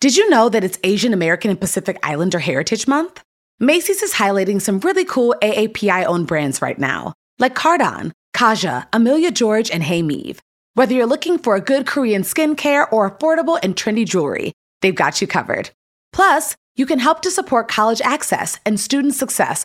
Did you know that it's Asian American and Pacific Islander Heritage Month? Macy's is highlighting some really cool AAPI owned brands right now, like Cardon, Kaja, Amelia George, and Hey Meave. Whether you're looking for a good Korean skincare or affordable and trendy jewelry, they've got you covered. Plus, you can help to support college access and student success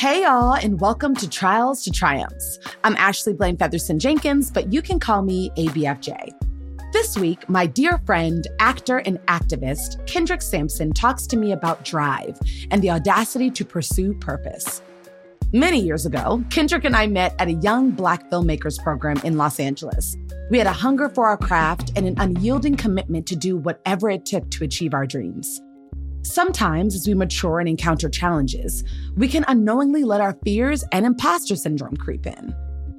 Hey, y'all, and welcome to Trials to Triumphs. I'm Ashley Blaine Featherston Jenkins, but you can call me ABFJ. This week, my dear friend, actor, and activist Kendrick Sampson talks to me about drive and the audacity to pursue purpose. Many years ago, Kendrick and I met at a young Black filmmakers program in Los Angeles. We had a hunger for our craft and an unyielding commitment to do whatever it took to achieve our dreams. Sometimes, as we mature and encounter challenges, we can unknowingly let our fears and imposter syndrome creep in.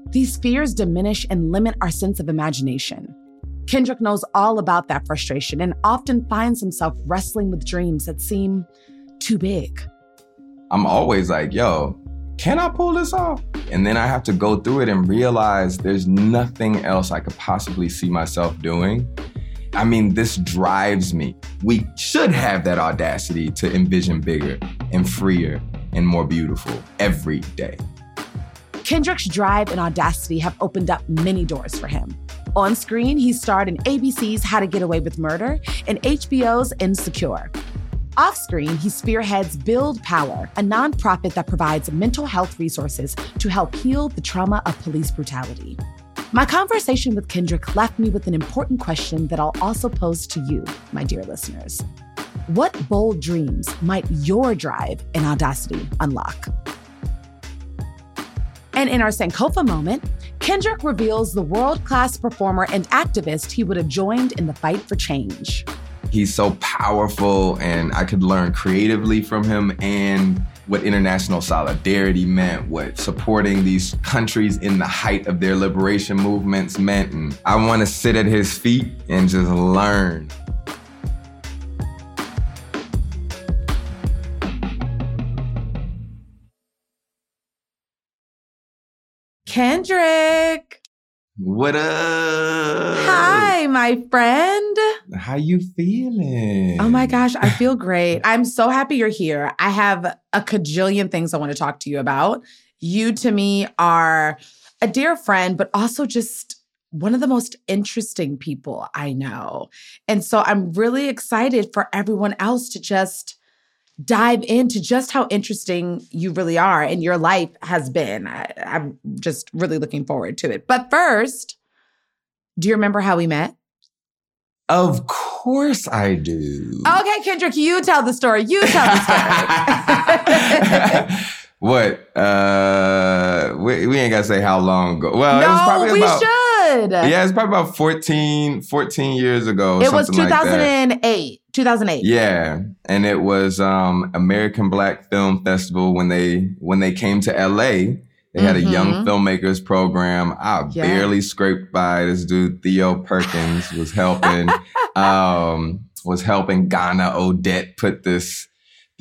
These fears diminish and limit our sense of imagination. Kendrick knows all about that frustration and often finds himself wrestling with dreams that seem too big. I'm always like, yo, can I pull this off? And then I have to go through it and realize there's nothing else I could possibly see myself doing. I mean, this drives me. We should have that audacity to envision bigger and freer and more beautiful every day. Kendrick's drive and audacity have opened up many doors for him. On screen, he starred in ABC's How to Get Away with Murder and HBO's Insecure. Off screen, he spearheads Build Power, a nonprofit that provides mental health resources to help heal the trauma of police brutality. My conversation with Kendrick left me with an important question that I'll also pose to you, my dear listeners. What bold dreams might your drive and audacity unlock? And in our Sankofa moment, Kendrick reveals the world class performer and activist he would have joined in the fight for change. He's so powerful, and I could learn creatively from him and what international solidarity meant, what supporting these countries in the height of their liberation movements meant. And I want to sit at his feet and just learn. Kendrick. What up? Hi, my friend. How you feeling? Oh my gosh, I feel great. I'm so happy you're here. I have a cajillion things I want to talk to you about. You to me are a dear friend, but also just one of the most interesting people I know. And so I'm really excited for everyone else to just dive into just how interesting you really are and your life has been. I, am just really looking forward to it. But first, do you remember how we met? Of course I do. Okay, Kendrick, you tell the story. You tell the story. what? Uh, we, we ain't got to say how long ago. Well, no, it was probably we about, should. Yeah, it's probably about 14, 14 years ago. It was 2008. Like 2008. Yeah, and it was um, American Black Film Festival when they when they came to LA. They had mm-hmm. a young mm-hmm. filmmakers program. I yeah. barely scraped by. This dude Theo Perkins was helping. um, was helping Ghana Odette put this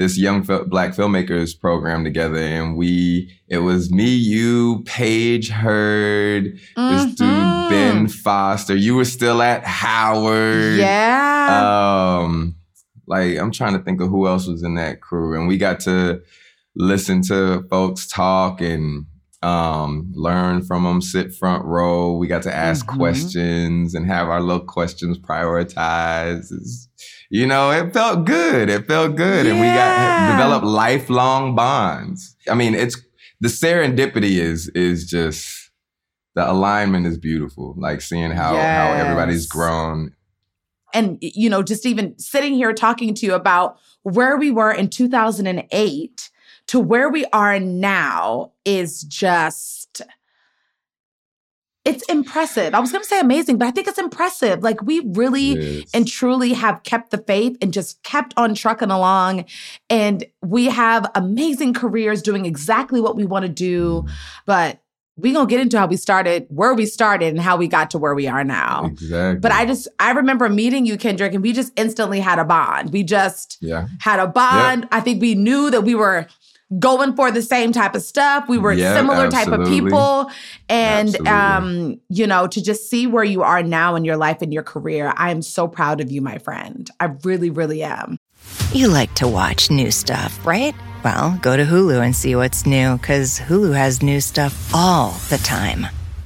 this young black filmmakers program together, and we it was me, you, Paige Hurd mm-hmm. this dude mm-hmm. Ben Foster. You were still at Howard, yeah. Um, like I'm trying to think of who else was in that crew, and we got to listen to folks talk and um, learn from them, sit front row. We got to ask mm-hmm. questions and have our little questions prioritized. It's, you know, it felt good. It felt good. Yeah. And we got developed lifelong bonds. I mean, it's the serendipity is is just the alignment is beautiful. Like seeing how yes. how everybody's grown. And you know, just even sitting here talking to you about where we were in 2008 to where we are now is just it's impressive. I was going to say amazing, but I think it's impressive. Like we really yes. and truly have kept the faith and just kept on trucking along. And we have amazing careers doing exactly what we want to do. Mm. But we're going to get into how we started, where we started, and how we got to where we are now. Exactly. But I just, I remember meeting you, Kendrick, and we just instantly had a bond. We just yeah. had a bond. Yep. I think we knew that we were going for the same type of stuff. We were yep, similar absolutely. type of people. And um, you know, to just see where you are now in your life and your career, I am so proud of you, my friend. I really, really am. You like to watch new stuff, right? Well, go to Hulu and see what's new, because Hulu has new stuff all the time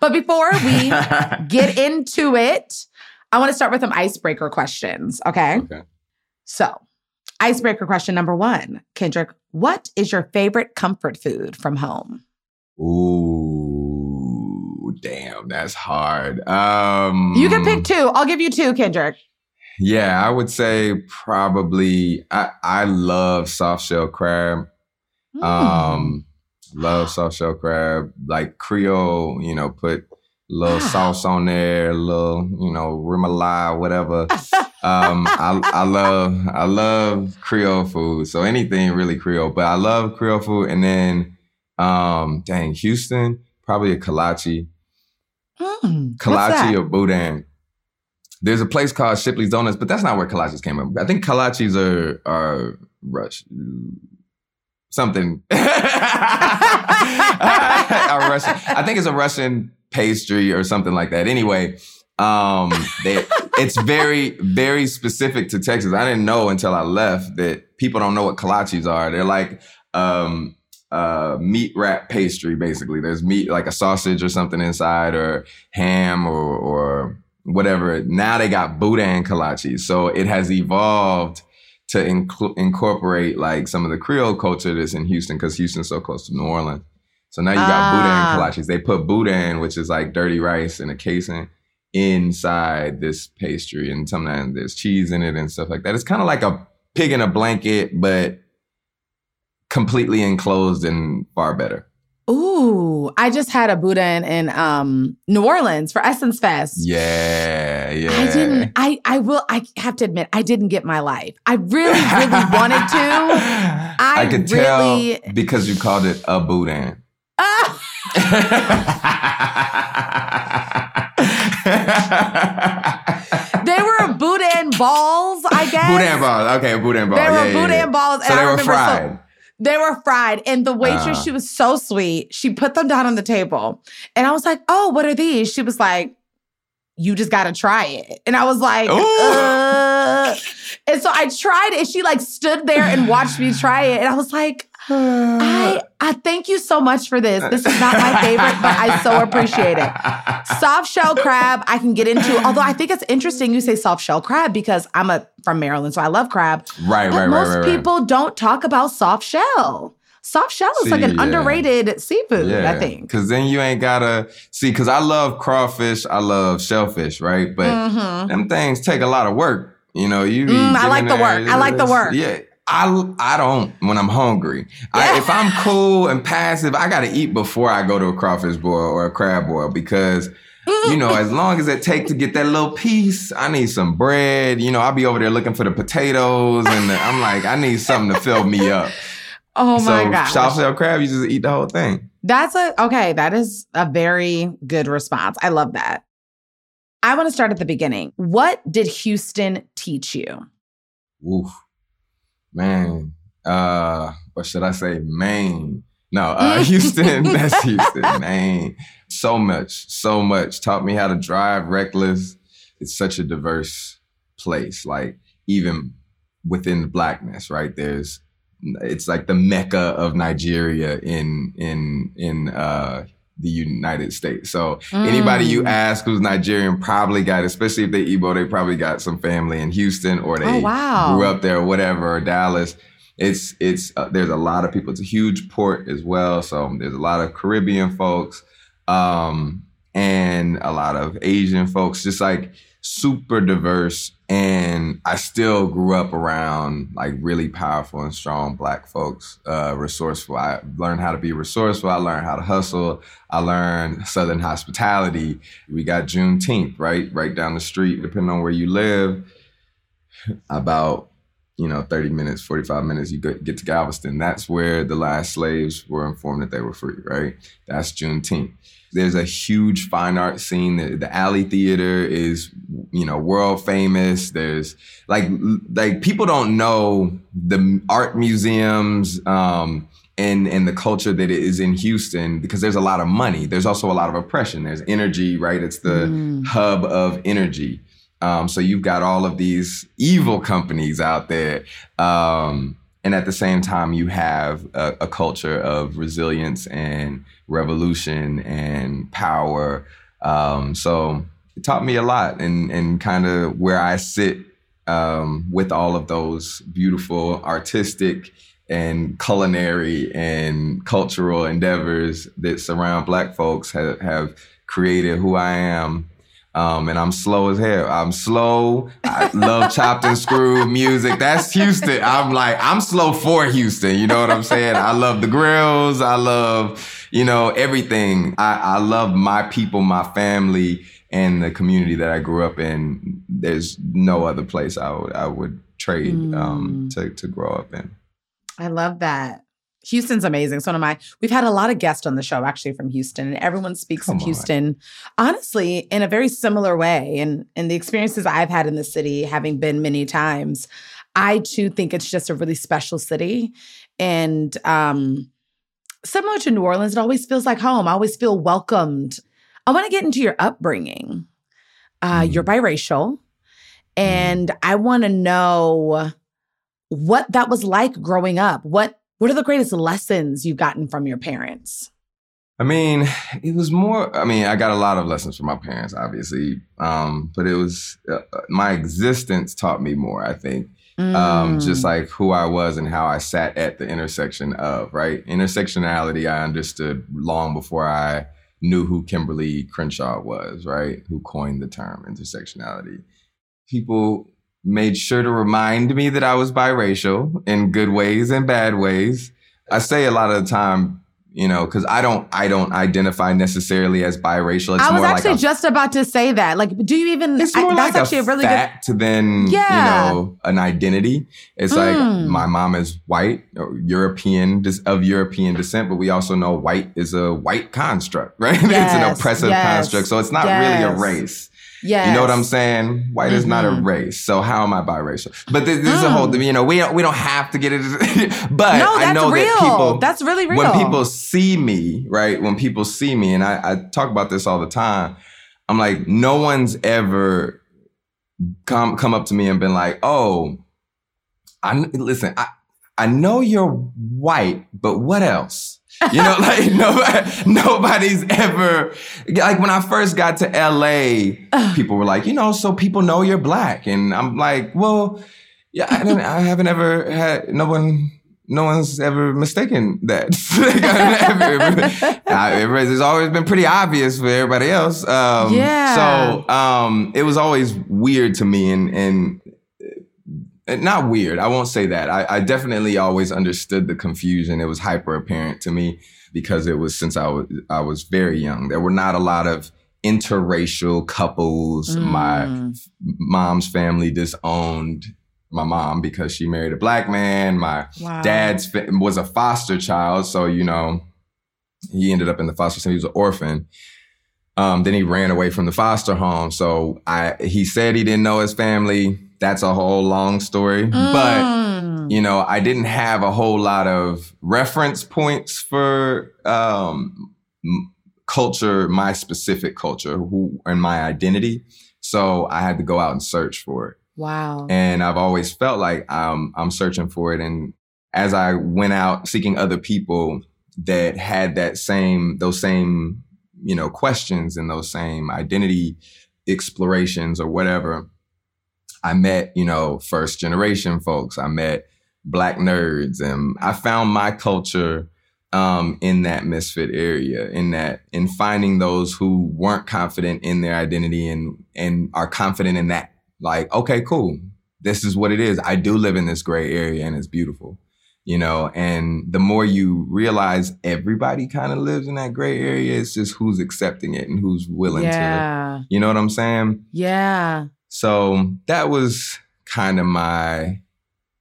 But before we get into it, I want to start with some icebreaker questions. Okay. Okay. So, icebreaker question number one Kendrick, what is your favorite comfort food from home? Ooh, damn, that's hard. Um, you can pick two. I'll give you two, Kendrick. Yeah, I would say probably I, I love soft shell crab. Mm. Um Love soft shell crab, like Creole. You know, put a little sauce on there, a little you know remoulade, whatever. um, I I love I love Creole food. So anything really Creole, but I love Creole food. And then, um, dang, Houston, probably a kolache. Mm, kolache or boudin. There's a place called Shipley's Donuts, but that's not where kolaches came from. I think kolaches are are Rush something. a Russian, I think it's a Russian pastry or something like that. Anyway, um, they, it's very, very specific to Texas. I didn't know until I left that people don't know what kolaches are. They're like um, uh, meat wrap pastry, basically. There's meat, like a sausage or something inside, or ham or, or whatever. Now they got boudin kolaches. So it has evolved to inc- incorporate like some of the Creole culture that's in Houston because Houston's so close to New Orleans. So now you got ah. boudin kolaches. They put boudin, which is like dirty rice in a casing, inside this pastry, and sometimes there's cheese in it and stuff like that. It's kind of like a pig in a blanket, but completely enclosed and far better. Ooh, I just had a boudin in um New Orleans for Essence Fest. Yeah, yeah. I didn't I I will I have to admit I didn't get my life. I really really wanted to. I, I could really... tell because you called it a boudin. Uh, they were boudin balls, I guess. Boudin balls. Okay, boudin balls. They were yeah, boudin yeah. balls. So they were fried. So, they were fried. And the waitress, uh. she was so sweet. She put them down on the table. And I was like, oh, what are these? She was like, you just got to try it. And I was like, uh. and so I tried it. She like stood there and watched me try it. And I was like, I I thank you so much for this. This is not my favorite, but I so appreciate it. Soft shell crab, I can get into. Although I think it's interesting you say soft shell crab because I'm a from Maryland, so I love crab. Right, but right, most right, right, people don't talk about soft shell. soft shell is see, like an yeah. underrated seafood, yeah. I think. Cause then you ain't gotta see, cause I love crawfish, I love shellfish, right? But mm-hmm. them things take a lot of work. You know, you. Mm, I like the work. I like the work. Yeah. I, I don't when I'm hungry. Yeah. I, if I'm cool and passive, I got to eat before I go to a crawfish boil or a crab boil because you know, as long as it take to get that little piece, I need some bread. You know, I'll be over there looking for the potatoes, and the, I'm like, I need something to fill me up. Oh my god. so, god! Soft shell crab, you just eat the whole thing. That's a okay. That is a very good response. I love that. I want to start at the beginning. What did Houston teach you? Oof, man. Uh, or should I say? Maine. No, uh, Houston. that's Houston, Maine so much, so much. Taught me how to drive reckless. It's such a diverse place. Like even within blackness, right? There's it's like the mecca of Nigeria in in in uh the United States. So mm. anybody you ask who's Nigerian probably got, especially if they Igbo, they probably got some family in Houston or they oh, wow. grew up there or whatever, or Dallas. It's it's uh, there's a lot of people. It's a huge port as well, so there's a lot of Caribbean folks um, and a lot of Asian folks, just like super diverse. And I still grew up around like really powerful and strong black folks, uh, resourceful. I learned how to be resourceful. I learned how to hustle. I learned Southern hospitality. We got Juneteenth, right? Right down the street, depending on where you live. About you know, 30 minutes, 45 minutes, you get to Galveston. That's where the last slaves were informed that they were free, right? That's Juneteenth. There's a huge fine art scene. The, the Alley Theater is, you know, world famous. There's like, like people don't know the art museums, um, and and the culture that is in Houston because there's a lot of money. There's also a lot of oppression. There's energy, right? It's the mm. hub of energy. Um, so you've got all of these evil companies out there. Um, and at the same time, you have a, a, culture of resilience and revolution and power. Um, so it taught me a lot and, and kind of where I sit um, with all of those beautiful artistic and culinary and cultural endeavors that surround Black folks have, have created who I am um, and I'm slow as hell. I'm slow. I love chopped and screwed music. That's Houston. I'm like, I'm slow for Houston. You know what I'm saying? I love the grills. I love, you know, everything. I, I love my people, my family, and the community that I grew up in. There's no other place I would I would trade um, mm. to to grow up in. I love that. Houston's amazing. So one of my we've had a lot of guests on the show actually from Houston, and everyone speaks Come of Houston honestly in a very similar way. And and the experiences I've had in the city, having been many times, I too think it's just a really special city. And um similar to New Orleans, it always feels like home. I always feel welcomed. I want to get into your upbringing. Uh, mm. You're biracial, and mm. I want to know what that was like growing up. What what are the greatest lessons you've gotten from your parents? I mean, it was more. I mean, I got a lot of lessons from my parents, obviously, um, but it was uh, my existence taught me more. I think, mm. um, just mm. like who I was and how I sat at the intersection of right intersectionality. I understood long before I knew who Kimberlé Crenshaw was. Right, who coined the term intersectionality. People made sure to remind me that I was biracial in good ways and bad ways. I say a lot of the time, you know, because I don't, I don't identify necessarily as biracial. It's I was actually like a, just about to say that. Like, do you even? It's more I, like that's actually a, really fact good. than yeah. you know an identity. It's mm. like hmm. my mom is white, European of European descent, but we also know white is a white construct, right? Yes, it's an oppressive yes, construct, so it's not yes. really a race. Yeah, you know what I'm saying? White mm-hmm. is not a mm-hmm. race, so how am I biracial? But this, this mm. is a whole. Mm. You know, we don't we don't have to get it. but no, I know real. that people. That's really real. When people see me, right? When people see me, and I, I talk about this all the time. I'm like, no one's ever come come up to me and been like, oh, I listen. I I know you're white, but what else? You know, like nobody, nobody's ever like when I first got to LA, people were like, you know, so people know you're black, and I'm like, well, yeah, I, I haven't ever had no one no one's ever mistaken that. it's always been pretty obvious for everybody else. Um, yeah. So um, it was always weird to me, and and not weird. I won't say that. I, I definitely always understood the confusion. It was hyper apparent to me because it was since I was I was very young. There were not a lot of interracial couples. Mm. My mom's family disowned my mom because she married a black man. My wow. dad's was a foster child, so you know he ended up in the foster system. He was an orphan. Um, then he ran away from the foster home. So I he said he didn't know his family. That's a whole long story, mm. but you know I didn't have a whole lot of reference points for um, culture, my specific culture, who and my identity. So I had to go out and search for it. Wow. And I've always felt like I'm I'm searching for it. And as I went out seeking other people that had that same those same you know questions and those same identity explorations or whatever, I met you know first generation folks. I met black nerds, and I found my culture um, in that misfit area, in that in finding those who weren't confident in their identity and and are confident in that like, okay, cool. This is what it is. I do live in this gray area and it's beautiful, you know, and the more you realize everybody kind of lives in that gray area, it's just who's accepting it and who's willing yeah. to, you know what I'm saying? Yeah. So that was kind of my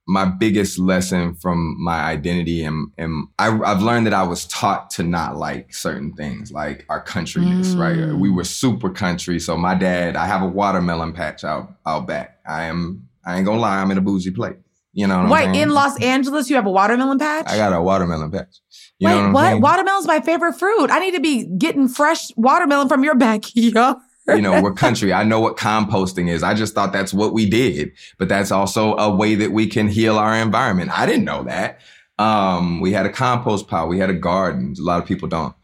my biggest lesson from my identity and, and I, have learned that I was taught to not like certain things, like our countryness, mm. right? We were super country. So my dad, I have a watermelon patch out out back. I am I ain't gonna lie, I'm in a bougie place. You know Wait, in Los Angeles, you have a watermelon patch? I got a watermelon patch. You Wait, what? what? Watermelon's my favorite fruit. I need to be getting fresh watermelon from your backyard you know, we're country. I know what composting is. I just thought that's what we did, but that's also a way that we can heal our environment. I didn't know that. Um, we had a compost pile. We had a garden. A lot of people don't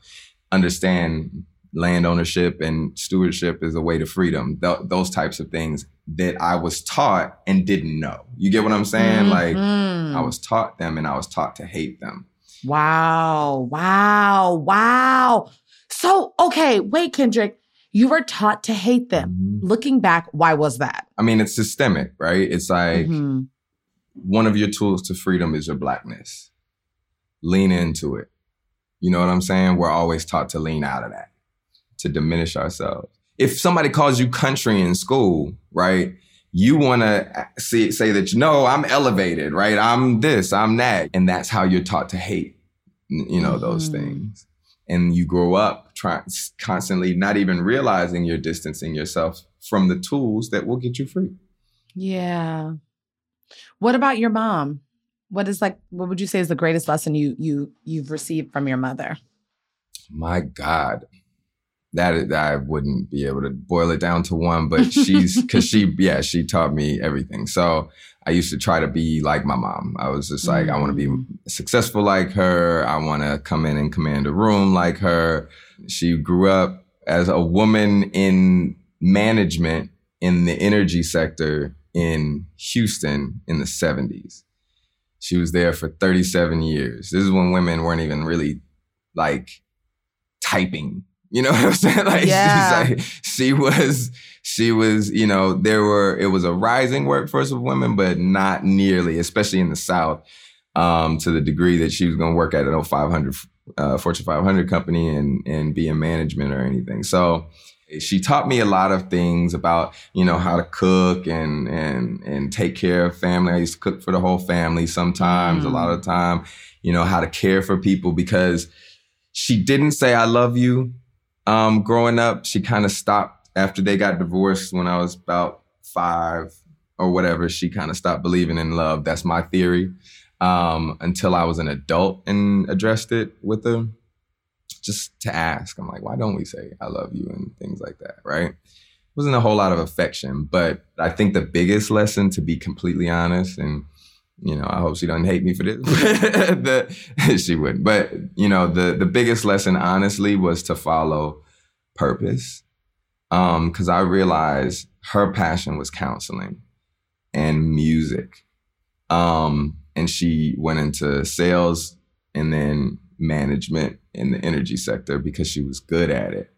understand land ownership and stewardship is a way to freedom. Th- those types of things that I was taught and didn't know. You get what I'm saying? Mm-hmm. Like I was taught them and I was taught to hate them. Wow. Wow. Wow. So, okay, wait, Kendrick you were taught to hate them. Mm-hmm. Looking back, why was that? I mean, it's systemic, right? It's like mm-hmm. one of your tools to freedom is your blackness. Lean into it. You know what I'm saying? We're always taught to lean out of that, to diminish ourselves. If somebody calls you country in school, right? You want to say, say that, no, I'm elevated, right? I'm this, I'm that. And that's how you're taught to hate, you know, mm-hmm. those things and you grow up trying constantly not even realizing you're distancing yourself from the tools that will get you free. Yeah. What about your mom? What is like what would you say is the greatest lesson you you you've received from your mother? My god that I wouldn't be able to boil it down to one, but she's because she, yeah, she taught me everything. So I used to try to be like my mom. I was just like, mm. I want to be successful like her. I want to come in and command a room like her. She grew up as a woman in management in the energy sector in Houston in the 70s. She was there for 37 years. This is when women weren't even really like typing you know what I'm saying? Like, yeah. like, she was, she was, you know, there were, it was a rising workforce of women, but not nearly, especially in the South, um, to the degree that she was going to work at an 0500, uh, Fortune 500 company and, and be in management or anything. So she taught me a lot of things about, you know, how to cook and, and, and take care of family. I used to cook for the whole family sometimes, mm. a lot of time, you know, how to care for people because she didn't say, I love you um, growing up, she kind of stopped after they got divorced when I was about five or whatever. She kind of stopped believing in love. That's my theory. Um, until I was an adult and addressed it with her, just to ask. I'm like, why don't we say I love you and things like that, right? It wasn't a whole lot of affection, but I think the biggest lesson, to be completely honest, and you know, I hope she doesn't hate me for this. the, she wouldn't. But, you know, the the biggest lesson honestly was to follow purpose. Um, cuz I realized her passion was counseling and music. Um, and she went into sales and then management in the energy sector because she was good at it.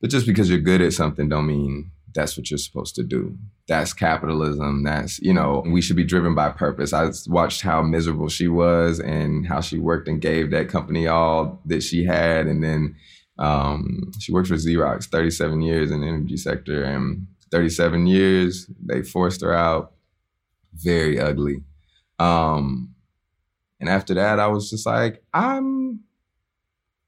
But just because you're good at something don't mean that's what you're supposed to do. That's capitalism. That's, you know, we should be driven by purpose. I watched how miserable she was and how she worked and gave that company all that she had. And then um, she worked for Xerox 37 years in the energy sector. And 37 years, they forced her out. Very ugly. Um, and after that, I was just like, I'm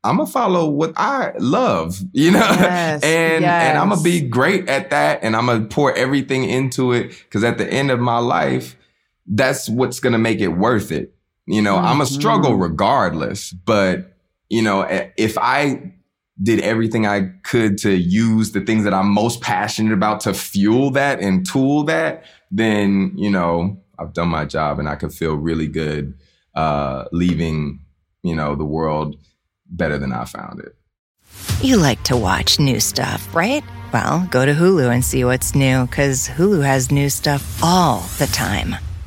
I'm gonna follow what I love, you know, yes, and yes. and I'm gonna be great at that, and I'm gonna pour everything into it because at the end of my life, that's what's gonna make it worth it. You know, mm-hmm. I'm a struggle regardless, but you know, if I did everything I could to use the things that I'm most passionate about to fuel that and tool that, then you know, I've done my job, and I could feel really good uh, leaving, you know, the world better than I found it. You like to watch new stuff, right? Well, go to Hulu and see what's new because Hulu has new stuff all the time.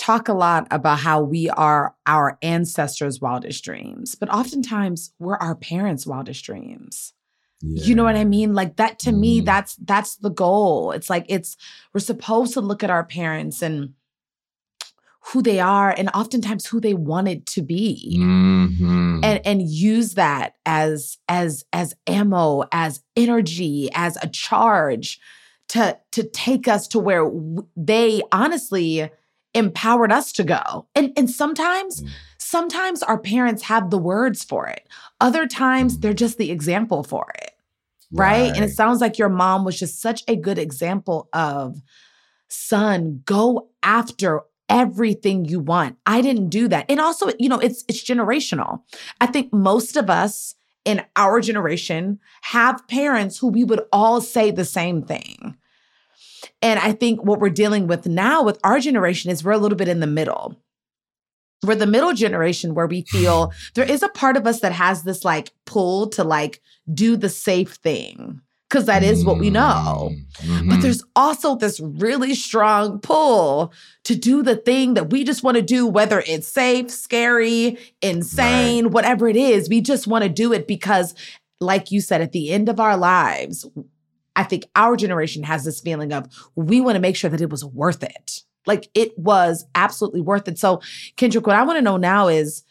talk a lot about how we are our ancestors' wildest dreams, but oftentimes we're our parents' wildest dreams. Yeah. You know what I mean? Like that to mm. me, that's that's the goal. It's like it's we're supposed to look at our parents and who they are and oftentimes who they wanted to be mm-hmm. and and use that as as as ammo as energy as a charge to to take us to where they honestly empowered us to go and and sometimes mm. sometimes our parents have the words for it other times they're just the example for it right? right and it sounds like your mom was just such a good example of son go after everything you want. I didn't do that. And also, you know, it's it's generational. I think most of us in our generation have parents who we would all say the same thing. And I think what we're dealing with now with our generation is we're a little bit in the middle. We're the middle generation where we feel there is a part of us that has this like pull to like do the safe thing because that is what we know. Mm-hmm. But there's also this really strong pull to do the thing that we just want to do, whether it's safe, scary, insane, right. whatever it is. We just want to do it because, like you said, at the end of our lives, I think our generation has this feeling of we want to make sure that it was worth it. Like it was absolutely worth it. So, Kendrick, what I want to know now is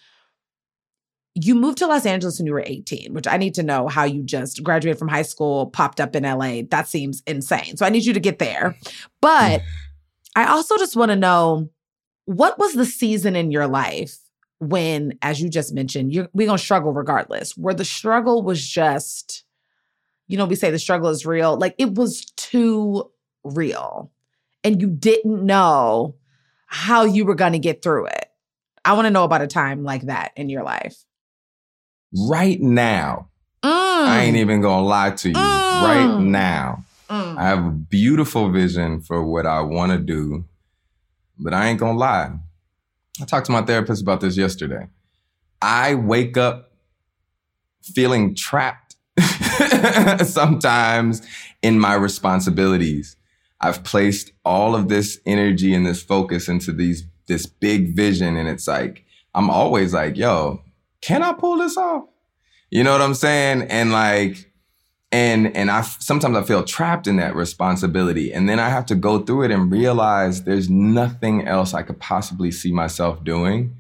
you moved to Los Angeles when you were 18, which I need to know how you just graduated from high school, popped up in LA. That seems insane. So I need you to get there. But I also just want to know what was the season in your life when, as you just mentioned, you're we're gonna struggle regardless, where the struggle was just, you know, we say the struggle is real, like it was too real. And you didn't know how you were gonna get through it. I want to know about a time like that in your life right now, mm. I ain't even gonna lie to you. Mm. Right now, mm. I have a beautiful vision for what I want to do, but I ain't gonna lie. I talked to my therapist about this yesterday. I wake up feeling trapped sometimes in my responsibilities. I've placed all of this energy and this focus into these this big vision and it's like I'm always like, yo, can I pull this off? You know what I'm saying? And like, and and I sometimes I feel trapped in that responsibility, and then I have to go through it and realize there's nothing else I could possibly see myself doing,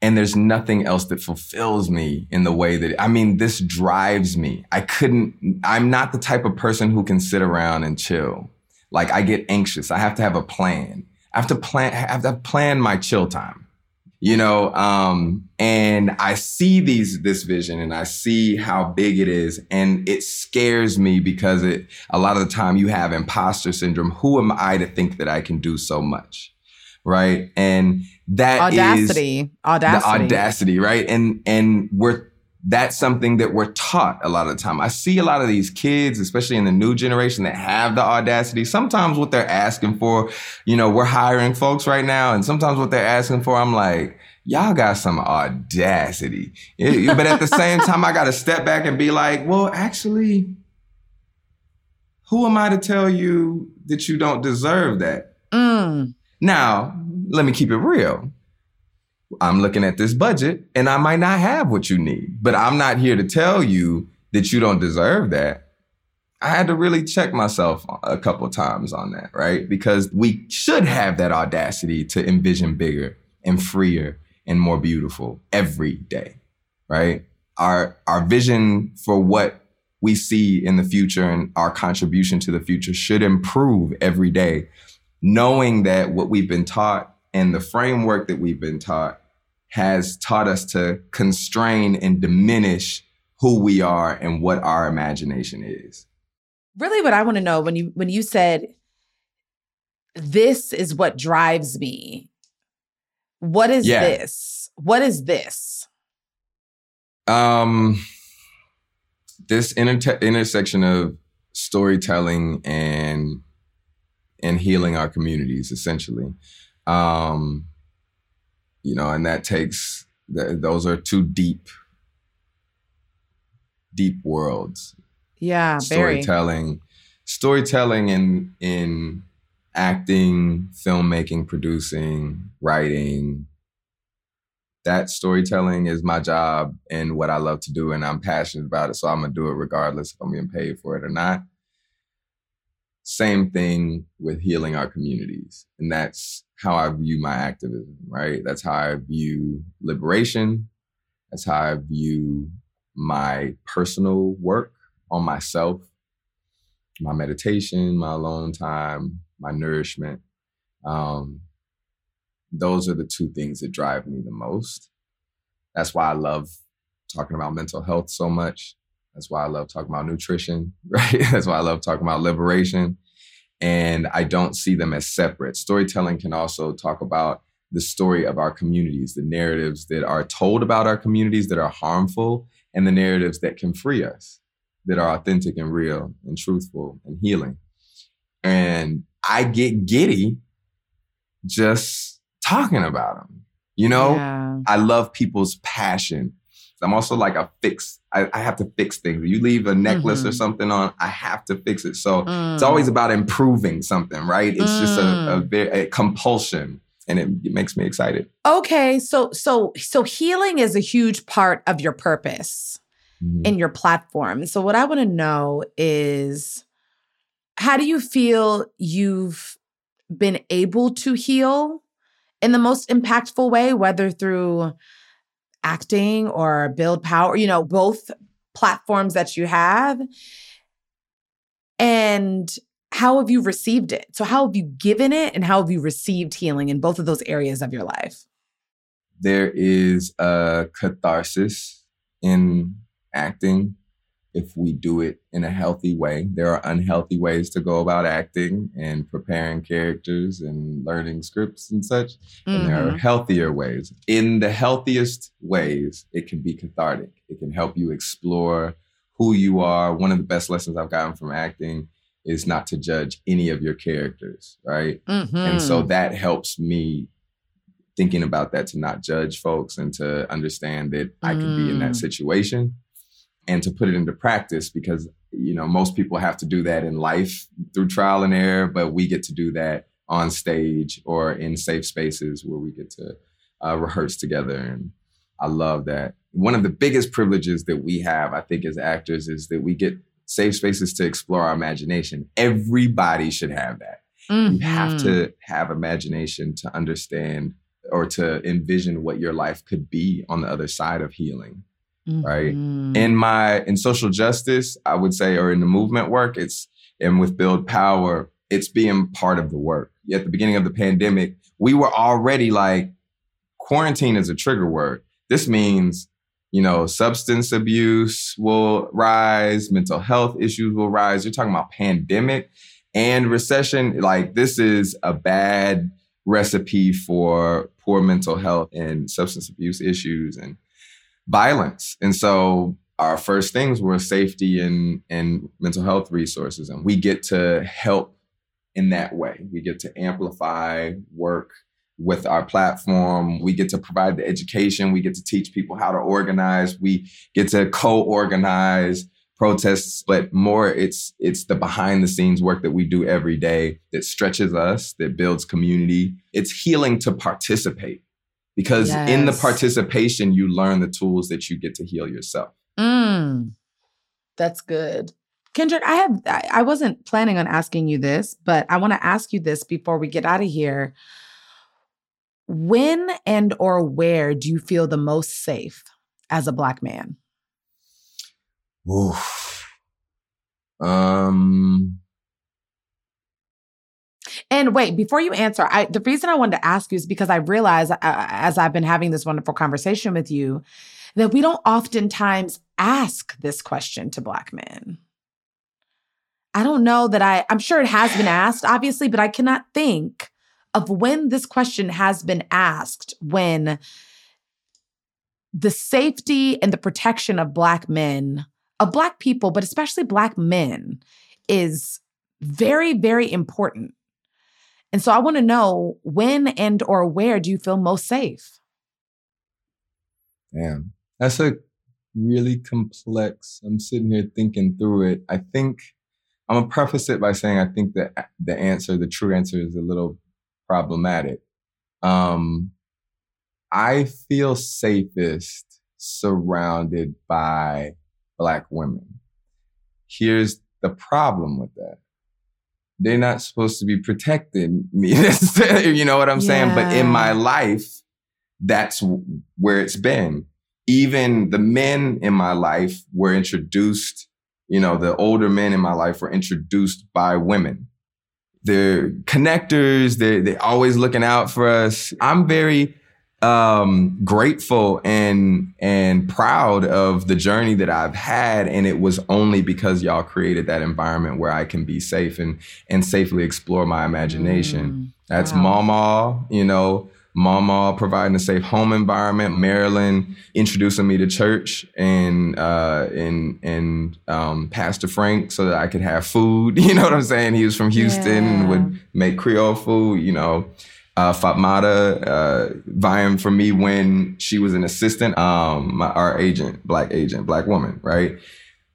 and there's nothing else that fulfills me in the way that I mean, this drives me. I couldn't. I'm not the type of person who can sit around and chill. Like I get anxious. I have to have a plan. I have to plan. I have to plan my chill time you know um and i see these this vision and i see how big it is and it scares me because it a lot of the time you have imposter syndrome who am i to think that i can do so much right and that audacity audacity the audacity right and and we're that's something that we're taught a lot of the time. I see a lot of these kids, especially in the new generation that have the audacity. Sometimes what they're asking for, you know, we're hiring folks right now. And sometimes what they're asking for, I'm like, y'all got some audacity. but at the same time, I got to step back and be like, well, actually, who am I to tell you that you don't deserve that? Mm. Now, let me keep it real. I'm looking at this budget and I might not have what you need, but I'm not here to tell you that you don't deserve that. I had to really check myself a couple times on that, right? Because we should have that audacity to envision bigger and freer and more beautiful every day, right? Our our vision for what we see in the future and our contribution to the future should improve every day, knowing that what we've been taught and the framework that we've been taught has taught us to constrain and diminish who we are and what our imagination is. Really what I want to know when you when you said this is what drives me. What is yeah. this? What is this? Um this inter- intersection of storytelling and and healing our communities essentially. Um you know, and that takes th- those are two deep, deep worlds. Yeah, storytelling, very. storytelling in in acting, filmmaking, producing, writing. That storytelling is my job and what I love to do, and I'm passionate about it. So I'm gonna do it regardless if I'm getting paid for it or not. Same thing with healing our communities, and that's how I view my activism, right? That's how I view liberation. That's how I view my personal work on myself, my meditation, my alone time, my nourishment. Um, those are the two things that drive me the most. That's why I love talking about mental health so much. That's why I love talking about nutrition, right? That's why I love talking about liberation and I don't see them as separate. Storytelling can also talk about the story of our communities, the narratives that are told about our communities that are harmful, and the narratives that can free us, that are authentic and real and truthful and healing. And I get giddy just talking about them. You know, yeah. I love people's passion I'm also like a fix. I, I have to fix things. You leave a necklace mm-hmm. or something on, I have to fix it. So mm. it's always about improving something, right? It's mm. just a, a, mm. a compulsion and it, it, makes me excited. Okay, so so so healing is a huge part of your purpose mm-hmm. in your platform. So what I want to know is how do you feel you've been able to heal in the most impactful way whether through acting or build power, you know, both platforms that you have. And how have you received it? So, how have you given it and how have you received healing in both of those areas of your life? There is a catharsis in acting if we do it in a healthy way. There are unhealthy ways to go about acting and preparing characters and learning scripts and such. Mm-hmm. And there are mm-hmm. healthier ways. In the healthiest ways, it can be cathartic. It can help you explore who you are. One of the best lessons I've gotten from acting is not to judge any of your characters, right? Mm-hmm. And so mm-hmm. that helps me thinking about that to not judge folks and to understand that I can be in that mm. situation and to put it into practice because you know most people have to do that in life through trial and error but we get to do that on stage or in safe spaces where we get to uh, rehearse together and i love that one of the biggest privileges that we have i think as actors is that we get safe spaces to explore our imagination everybody should have that mm-hmm. you have to mm-hmm. have imagination to understand or to envision what your life could be on the other side of healing mm-hmm. right? In my in social justice, I would say, or in the movement work, it's and with Build Power, it's being part of the work. At the beginning of the pandemic, we were already like quarantine is a trigger word. This means you know, substance abuse will rise, mental health issues will rise. You're talking about pandemic and recession. Like, this is a bad recipe for poor mental health and substance abuse issues. And violence. And so our first things were safety and, and mental health resources. And we get to help in that way. We get to amplify work with our platform. We get to provide the education. We get to teach people how to organize. We get to co-organize protests, but more it's it's the behind the scenes work that we do every day that stretches us, that builds community. It's healing to participate because yes. in the participation you learn the tools that you get to heal yourself. Mm, that's good. Kendrick, I have I wasn't planning on asking you this, but I want to ask you this before we get out of here. When and or where do you feel the most safe as a black man? Oof. Um. And wait, before you answer, I the reason I wanted to ask you is because I realize, uh, as I've been having this wonderful conversation with you, that we don't oftentimes ask this question to Black men. I don't know that I, I'm sure it has been asked, obviously, but I cannot think of when this question has been asked when the safety and the protection of Black men of Black people, but especially Black men, is very, very important. And so I want to know when and or where do you feel most safe? Damn. That's a really complex. I'm sitting here thinking through it. I think I'm gonna preface it by saying I think that the answer, the true answer is a little problematic. Um, I feel safest surrounded by black women. Here's the problem with that. They're not supposed to be protecting me. you know what I'm yeah. saying? But in my life, that's where it's been. Even the men in my life were introduced, you know, the older men in my life were introduced by women. They're connectors. They're, they're always looking out for us. I'm very um, grateful and and proud of the journey that I've had, and it was only because y'all created that environment where I can be safe and and safely explore my imagination. Mm, That's wow. Mama, you know, Mama providing a safe home environment, Marilyn introducing me to church, and uh, and and um, Pastor Frank so that I could have food. You know what I'm saying? He was from Houston yeah. and would make Creole food. You know uh, Fatmata uh, vying for me when she was an assistant, um, my, our agent, black agent, black woman, right?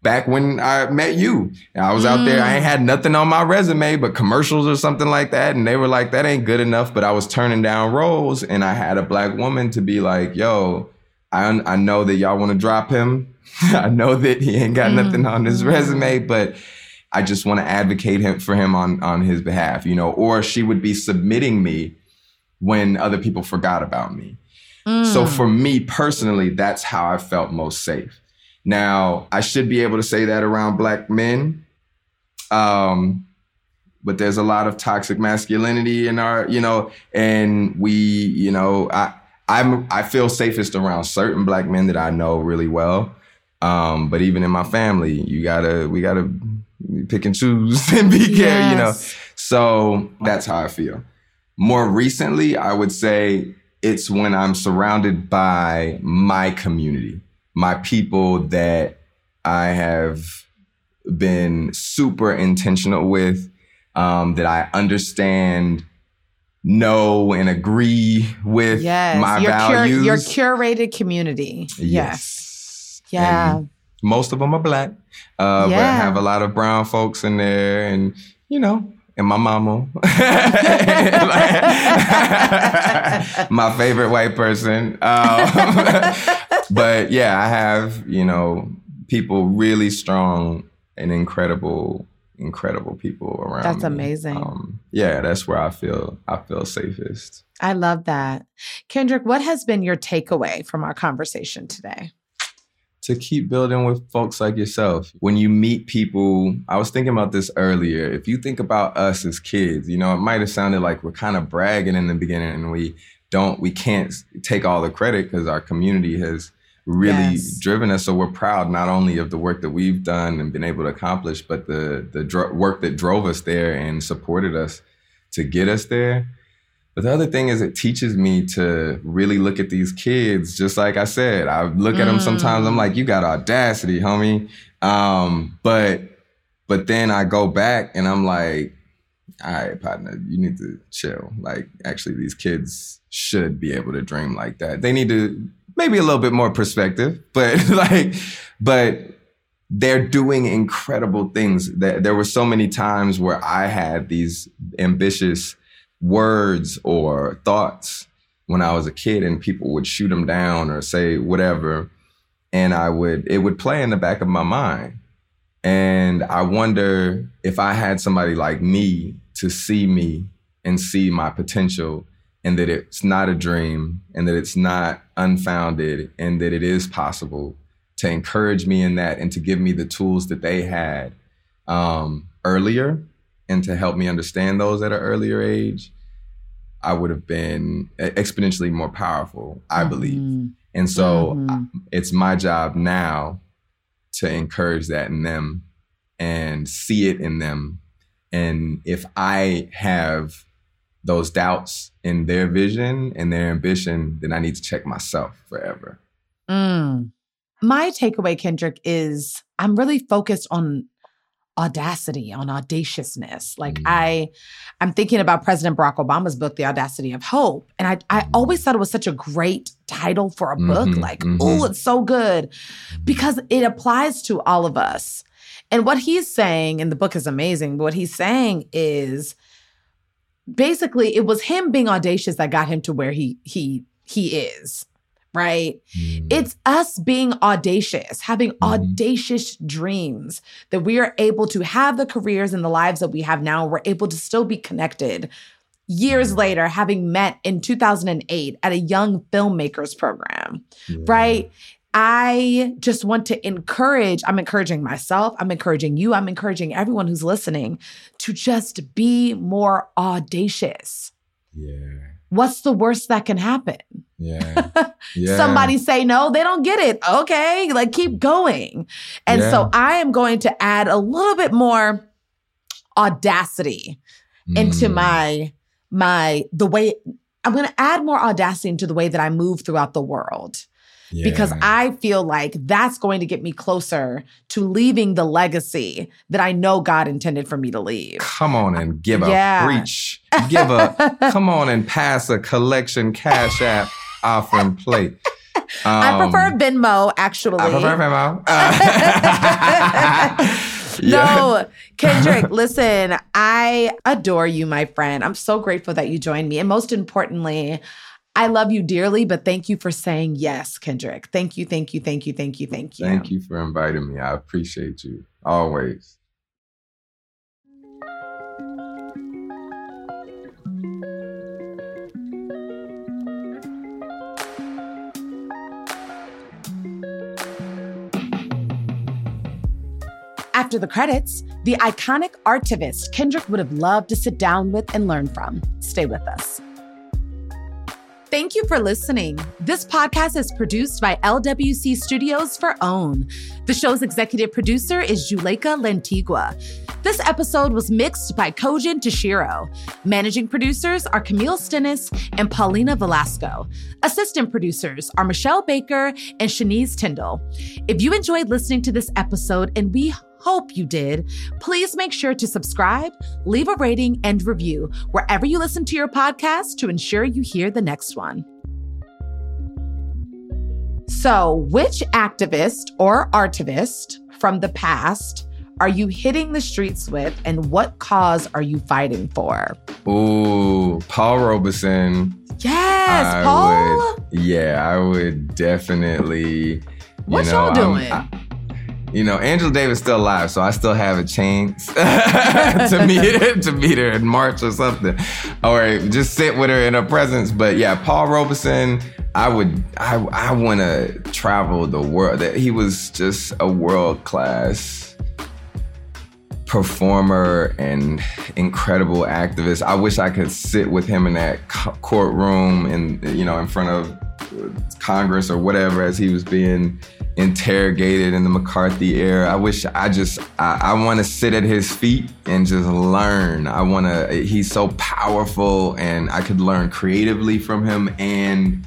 Back when I met you, I was out there. I ain't had nothing on my resume but commercials or something like that, and they were like, "That ain't good enough." But I was turning down roles, and I had a black woman to be like, "Yo, I I know that y'all want to drop him. I know that he ain't got mm-hmm. nothing on his mm-hmm. resume, but." I just want to advocate him for him on on his behalf, you know. Or she would be submitting me when other people forgot about me. Mm. So for me personally, that's how I felt most safe. Now, I should be able to say that around black men. Um, but there's a lot of toxic masculinity in our, you know, and we, you know, I I'm I feel safest around certain black men that I know really well. Um, but even in my family, you gotta we gotta pick and choose and be yes. careful, you know. So that's how I feel. More recently, I would say it's when I'm surrounded by my community, my people that I have been super intentional with, um, that I understand, know, and agree with yes, my your values. Cur- your curated community. Yes. Yeah. And most of them are black, uh, yeah. but have a lot of brown folks in there, and you know, and my mama, my favorite white person. Um, but yeah, I have you know people really strong and incredible, incredible people around. That's me. amazing. Um, yeah, that's where I feel I feel safest. I love that, Kendrick. What has been your takeaway from our conversation today? To keep building with folks like yourself. When you meet people, I was thinking about this earlier. If you think about us as kids, you know, it might have sounded like we're kind of bragging in the beginning and we don't, we can't take all the credit because our community has really yes. driven us. So we're proud not only of the work that we've done and been able to accomplish, but the the dr- work that drove us there and supported us to get us there. But the other thing is, it teaches me to really look at these kids. Just like I said, I look at them sometimes. I'm like, you got audacity, homie. Um, but but then I go back and I'm like, all right, partner, you need to chill. Like, actually, these kids should be able to dream like that. They need to maybe a little bit more perspective, but like, but they're doing incredible things. There were so many times where I had these ambitious words or thoughts when I was a kid, and people would shoot them down or say whatever, and I would it would play in the back of my mind. And I wonder if I had somebody like me to see me and see my potential and that it's not a dream and that it's not unfounded and that it is possible to encourage me in that and to give me the tools that they had um, earlier and to help me understand those at an earlier age, I would have been exponentially more powerful, I mm-hmm. believe. And so mm-hmm. it's my job now to encourage that in them and see it in them. And if I have those doubts in their vision and their ambition, then I need to check myself forever. Mm. My takeaway, Kendrick, is I'm really focused on audacity on audaciousness like mm. i i'm thinking about president barack obama's book the audacity of hope and i i always thought it was such a great title for a book mm-hmm, like mm-hmm. oh it's so good because it applies to all of us and what he's saying and the book is amazing but what he's saying is basically it was him being audacious that got him to where he he he is right mm. it's us being audacious having mm. audacious dreams that we are able to have the careers and the lives that we have now we're able to still be connected years mm. later having met in 2008 at a young filmmakers program yeah. right I just want to encourage, I'm encouraging myself, I'm encouraging you, I'm encouraging everyone who's listening to just be more audacious. Yeah. What's the worst that can happen? Yeah. yeah. Somebody say no, they don't get it. Okay, like keep going. And yeah. so I am going to add a little bit more audacity mm. into my my the way I'm going to add more audacity into the way that I move throughout the world yeah. because I feel like that's going to get me closer to leaving the legacy that I know God intended for me to leave. Come on and give yeah. a preach. Give a come on and pass a collection cash app offering plate. Um, I prefer um, Venmo, actually. I prefer Venmo. Uh, no, Kendrick, listen, I adore you, my friend. I'm so grateful that you joined me. And most importantly, I love you dearly, but thank you for saying yes, Kendrick. Thank you, thank you, thank you, thank you, thank you. Thank you for inviting me. I appreciate you always. After the credits, the iconic artivist Kendrick would have loved to sit down with and learn from. Stay with us. Thank you for listening. This podcast is produced by LWC Studios for OWN. The show's executive producer is Juleyka Lantigua. This episode was mixed by Kojin Tashiro. Managing producers are Camille Stennis and Paulina Velasco. Assistant producers are Michelle Baker and Shanice Tyndall. If you enjoyed listening to this episode, and we hope you did, please make sure to subscribe, leave a rating, and review wherever you listen to your podcast to ensure you hear the next one. So, which activist or artivist from the past are you hitting the streets with, and what cause are you fighting for? Ooh, Paul Robeson. Yes, I Paul. Would, yeah, I would definitely. What you all doing? I, you know, Angela Davis still alive, so I still have a chance to meet to meet her in March or something, or just sit with her in her presence. But yeah, Paul Robeson, I would, I, I want to travel the world. That he was just a world class performer and incredible activist. I wish I could sit with him in that courtroom and you know in front of Congress or whatever as he was being interrogated in the McCarthy era. I wish I just I, I want to sit at his feet and just learn. I want to. He's so powerful, and I could learn creatively from him and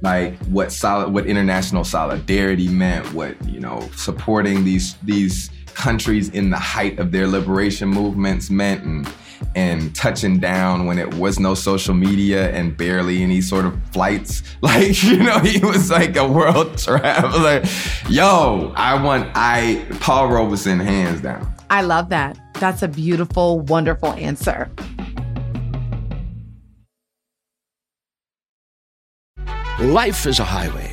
like what solid what international solidarity meant what you know supporting these these countries in the height of their liberation movements meant and and touching down when it was no social media and barely any sort of flights. Like, you know, he was like a world traveler. Yo, I want I Paul Robeson hands down. I love that. That's a beautiful, wonderful answer. Life is a highway,